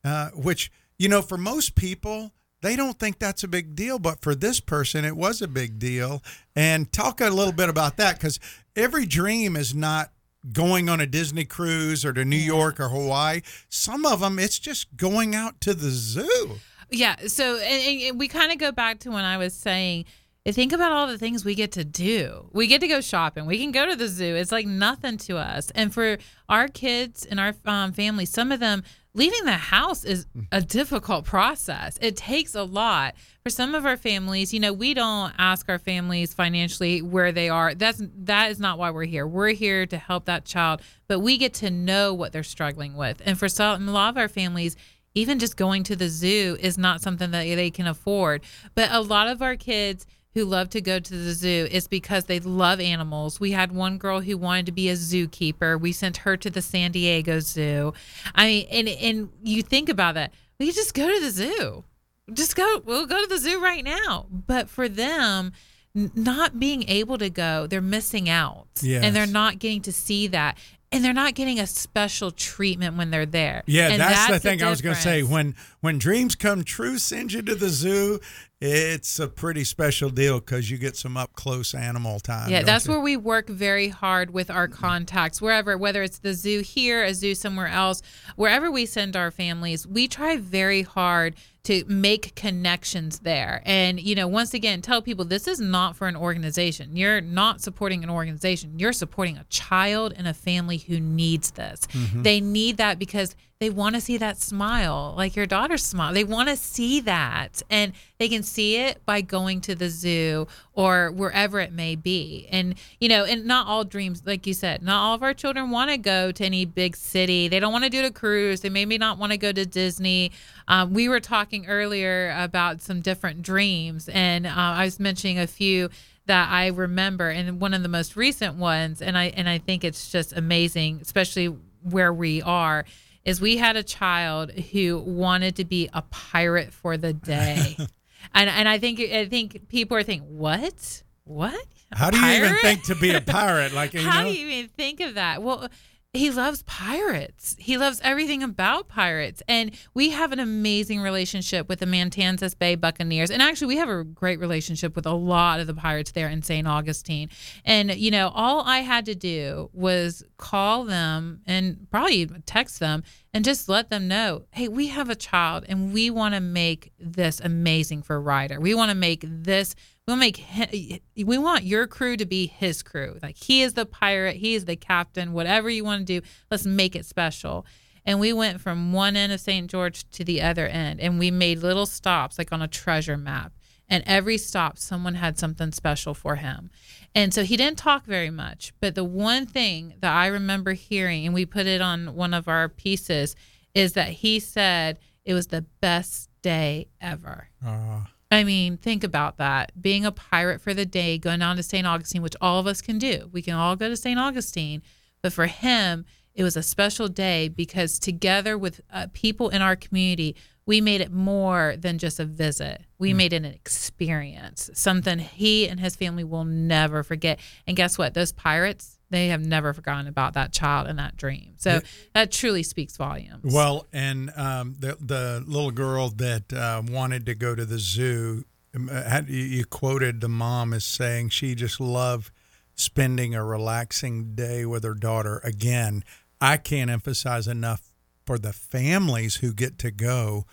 uh, which you know, for most people, they don't think that's a big deal, but for this person, it was a big deal. And talk a little bit about that because every dream is not going on a Disney cruise or to New York or Hawaii. Some of them, it's just going out to the zoo. Yeah. So, and, and we kind of go back to when I was saying, think about all the things we get to do. We get to go shopping. We can go to the zoo. It's like nothing to us. And for our kids and our um, family, some of them leaving the house is a difficult process. It takes a lot. For some of our families, you know, we don't ask our families financially where they are. That's that is not why we're here. We're here to help that child, but we get to know what they're struggling with. And for some a lot of our families, even just going to the zoo is not something that they can afford. But a lot of our kids who love to go to the zoo is because they love animals. We had one girl who wanted to be a zookeeper. We sent her to the San Diego Zoo. I mean, and and you think about that, we could just go to the zoo. Just go. We'll go to the zoo right now. But for them, not being able to go, they're missing out, Yes. and they're not getting to see that. And they're not getting a special treatment when they're there. Yeah, And that's, the the thing I was going to say. When when dreams come true, send you to the zoo. It's a pretty special deal because you get some up close animal time. Yeah, that's you? where we work very hard with our contacts, wherever, whether it's the zoo here, a zoo somewhere else, wherever we send our families, we try very hard to make connections there. And, you know, once again, tell people this is not for an organization. You're not supporting an organization, you're supporting a child and a family who needs this. Mm-hmm. They need that because they want to see that smile, like your daughter's smile. They want to see that. And they can see it by going to the zoo or wherever it may be. And, you know, and not all dreams, like you said, not all of our children want to go to any big city. They don't want to do a cruise. They maybe not want to go to Disney. Um, we were talking earlier about some different dreams, and uh, I was mentioning a few that I remember, and one of the most recent ones, and I and I think it's just amazing, especially where we are, is we had a child who wanted to be a pirate for the day, and and I think I think people are thinking, what, what? A How do you even think to be a pirate? Like you How know, do you even think of that? Well, he loves pirates. He loves everything about pirates. And we have an amazing relationship with the Matanzas Bay Buccaneers. And actually, we have a great relationship with a lot of the pirates there in St. Augustine. And, you know, all I had to do was call them and probably text them and just let them know hey, we have a child and we want to make this amazing for Ryder. We want to make this we'll make hi- we want your crew to be his crew. Like he is the pirate he is the captain whatever you want to do let's make it special. And we went from one end of st george to the other end and we made little stops like on a treasure map. And every stop someone had something special for him. And so he didn't talk very much but the one thing that i remember hearing and we put it on one of our pieces is that he said it was the best day ever. Uh, I mean, think about that. Being a pirate for the day, going down to St. Augustine, which all of us can do. We can all go to St. Augustine. But for him, it was a special day because together with uh, people in our community, we made it more than just a visit. We made it an experience, something he and his family will never forget. And guess what? Those pirates, They have never forgotten about that child and that dream. So that truly speaks volumes. Well, and um, the the little girl that uh, wanted to go to the zoo, um, uh, had, you, you quoted the mom as saying she just loved spending a relaxing day with her daughter. Again, I can't emphasize enough for the families who get to go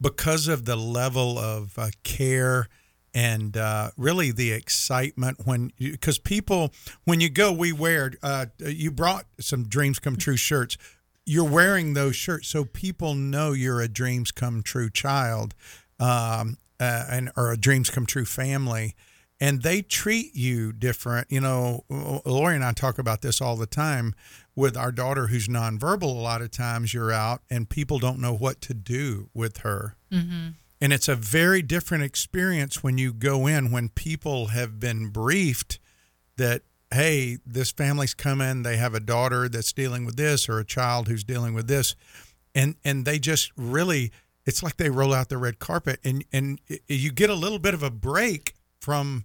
because of the level of uh, care and uh, really the excitement when because people when you go we wear uh, you brought some dreams come true shirts. You're wearing those shirts so people know you're a dreams come true child um, uh, and or a dreams come true family and they treat you different. You know lori and i talk about this all the time with our daughter who's nonverbal a lot of times you're out and people don't know what to do with her and it's a very different experience when you go in when people have been briefed that, hey, this family's coming, they have a daughter that's dealing with this or a child who's dealing with this. And and they just really it's like they roll out the red carpet and, and you get a little bit of a break from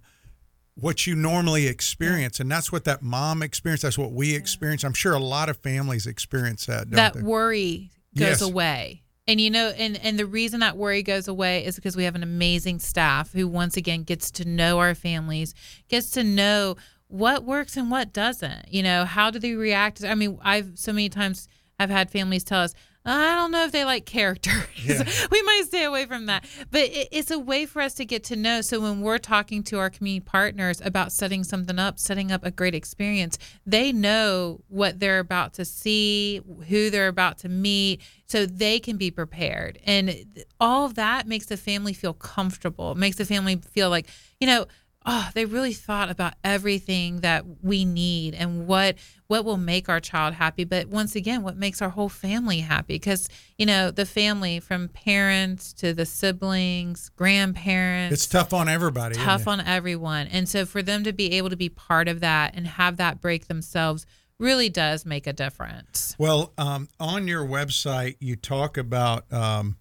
what you normally experience. And that's what that mom experienced. That's what we experience. I'm sure a lot of families experience that. Don't that they? worry goes Yes. away. And you know, and and the reason that worry goes away is because we have an amazing staff who once again gets to know our families, gets to know what works and what doesn't. You know, how do they react? I mean, I've so many times I've had families tell us, I don't know if they like characters. we might stay away from that. But it, it's a way for us to get to know. So when we're talking to our community partners about setting something up, setting up a great experience, they know what they're about to see, who they're about to meet, so they can be prepared. And all of that makes the family feel comfortable. It makes the family feel like, you know, oh, they really thought about everything that we need and what what will make our child happy. But once again, what makes our whole family happy? Because you know, the family from parents to the siblings, grandparents, It's tough on everybody. tough on everyone. And so for them to be able to be part of that and have that break themselves really does make a difference. Well, um, on your website, you talk about um,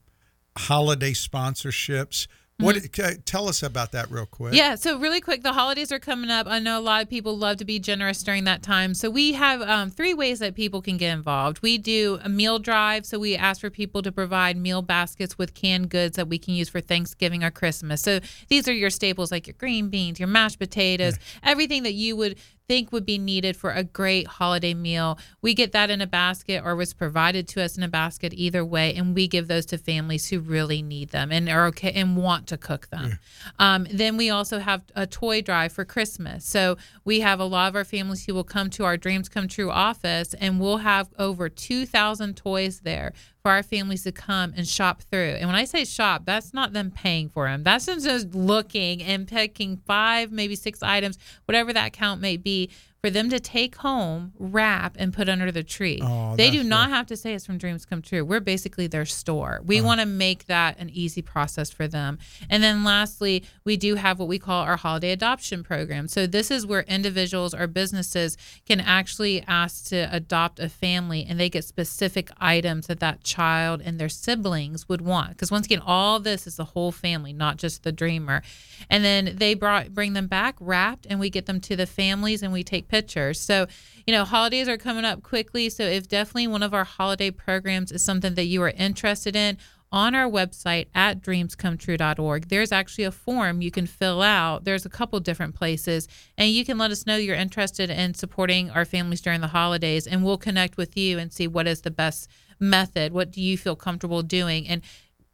holiday sponsorships. What? ca- Tell us about that real quick. Mm-hmm. Yeah, so really quick, the holidays are coming up. I know a lot of people love to be generous during that time. So we have um, three ways that people can get involved. We do a meal drive, so we ask for people to provide meal baskets with canned goods that we can use for Thanksgiving or Christmas. So these are your staples like your green beans, your mashed potatoes, everything that you would think would be needed for a great holiday meal. We get that in a basket or was provided to us in a basket either way, and we give those to families who really need them and are okay and want to cook them. Um, then we also have a toy drive for Christmas. So we have a lot of our families who will come to our Dreams Come True office, and we'll have over 2,000 toys there for our families to come and shop through. And when I say shop, that's not them paying for them. That's them just looking and picking five, maybe six items, whatever that count may be, for them to take home, wrap, and put under the tree. Oh, they do not have to say it's from Dreams Come True. We're basically their store. We want to make that an easy process for them. And then lastly, we do have what we call our holiday adoption program. So this is where individuals or businesses can actually ask to adopt a family and they get specific items that that child and their siblings would want. Because once again, all this is the whole family, not just the dreamer. And then they brought bring them back wrapped and we get them to the families and we take pictures. So, you know, holidays are coming up quickly. So if definitely one of our holiday programs is something that you are interested in, on our website at dreamscometrue.org, there's actually a form you can fill out. There's a couple different places, and you can let us know you're interested in supporting our families during the holidays, and we'll connect with you and see what is the best method. What do you feel comfortable doing? And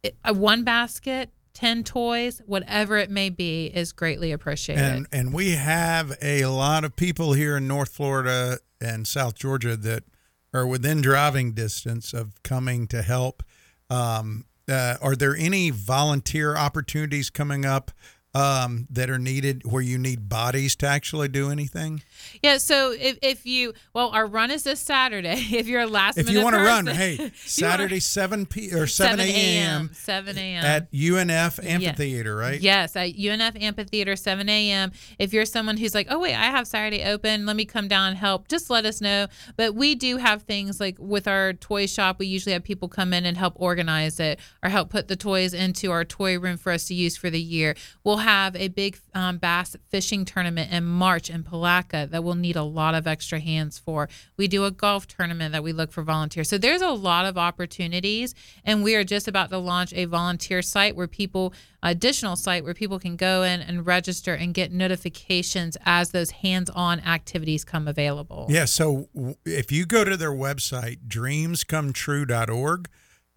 it- uh, one basket, 10 toys, whatever it may be, is greatly appreciated. And and we have a lot of people here in North Florida and South Georgia that are within driving distance of coming to help. Um, uh, are there any volunteer opportunities coming up um, that are needed where you need bodies to actually do anything? Yeah, so if, if you well, our run is this Saturday. If you're a last If minute you want to run, hey, Saturday seven p or seven a.m. seven a.m. at UNF Amphitheater, right? Yes, at UNF Amphitheater, 7 a.m. If you're someone who's like, oh, wait, I have Saturday open, let me come down and help, just let us know. But we do have things like with our toy shop, we usually have people come in and help organize it or help put the toys into our toy room for us to use for the year. We'll have a big um, bass fishing tournament in March in Palatka that we'll need a lot of extra hands for. We do a golf tournament that we look for volunteers. So there's a lot of opportunities, and we are just about to launch a volunteer site where people, additional site where people can go in and register and get notifications as those hands-on activities come available. Yeah. So if you go to their website, dreamscometrue.org,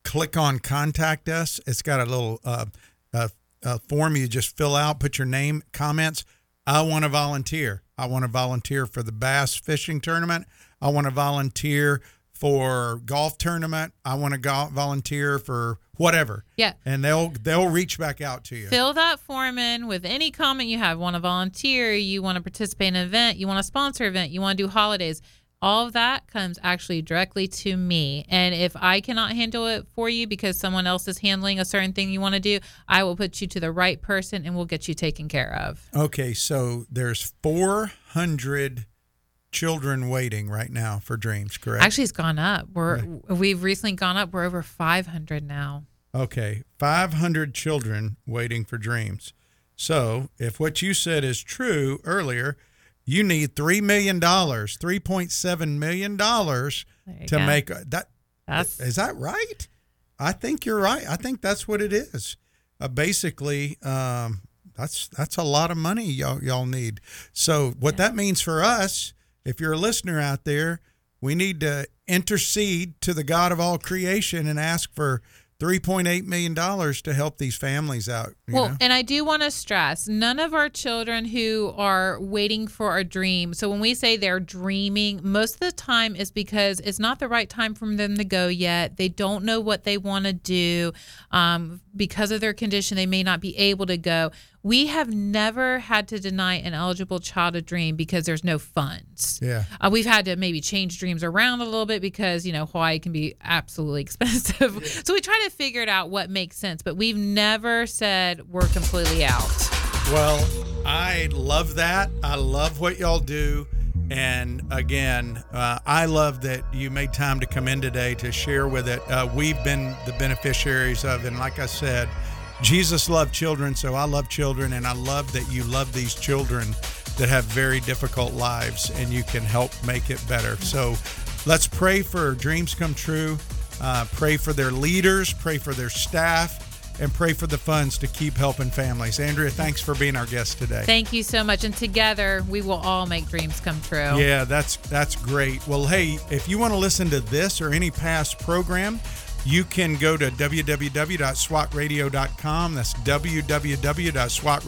click on contact us. It's got a little uh, uh, uh, form you just fill out, put your name, comments. I want to volunteer. I want to volunteer for the bass fishing tournament. I want to volunteer for golf tournament. I want to go- volunteer for whatever. Yeah. And they'll they'll reach back out to you. Fill that form in with any comment you have. Want to volunteer? You want to participate in an event? You want to sponsor an event? You want to do holidays? All of that comes actually directly to me. And if I cannot handle it for you because someone else is handling a certain thing you want to do, I will put you to the right person and we'll get you taken care of. Okay, so there's 400 children waiting right now for dreams, correct? Actually, it's gone up. We're we've recently gone up. We're over 500 now. Okay, 500 children waiting for dreams. So, if what you said is true earlier, you need $3 million, $3.7 million to go. make that. That's Is that right? I think you're right. I think that's what it is. Uh, basically, um, that's that's a lot of money y'all y'all need. So what that means for us, if you're a listener out there, we need to intercede to the God of all creation and ask for 3.8 million dollars to help these families out. you Well, know? and I do want to stress none of our children who are waiting for a dream. So when we say they're dreaming, most of the time is because it's not the right time for them to go yet. They don't know what they want to do. Um, because of their condition, they may not be able to go. We have never had to deny an eligible child a dream because there's no funds. Yeah. Uh, we've had to maybe change dreams around a little bit because, you know, Hawaii can be absolutely expensive. so we try to figure it out what makes sense, but we've never said we're completely out. Well, I love that. I love what y'all do. And again, uh, I love that you made time to come in today to share with it. Uh, we've been the beneficiaries of, and like I said, Jesus loved children, so I love children, and I love that you love these children that have very difficult lives, and you can help make it better. So let's pray for dreams come true. Uh, pray for their leaders, pray for their staff, and pray for the funds to keep helping families. Andrea, thanks for being our guest today. Thank you so much. And together we will all make dreams come true. Yeah, that's that's great. Well, hey, if you want to listen to this or any past program, you can go to www.swatradio.com. That's www.swatradio.com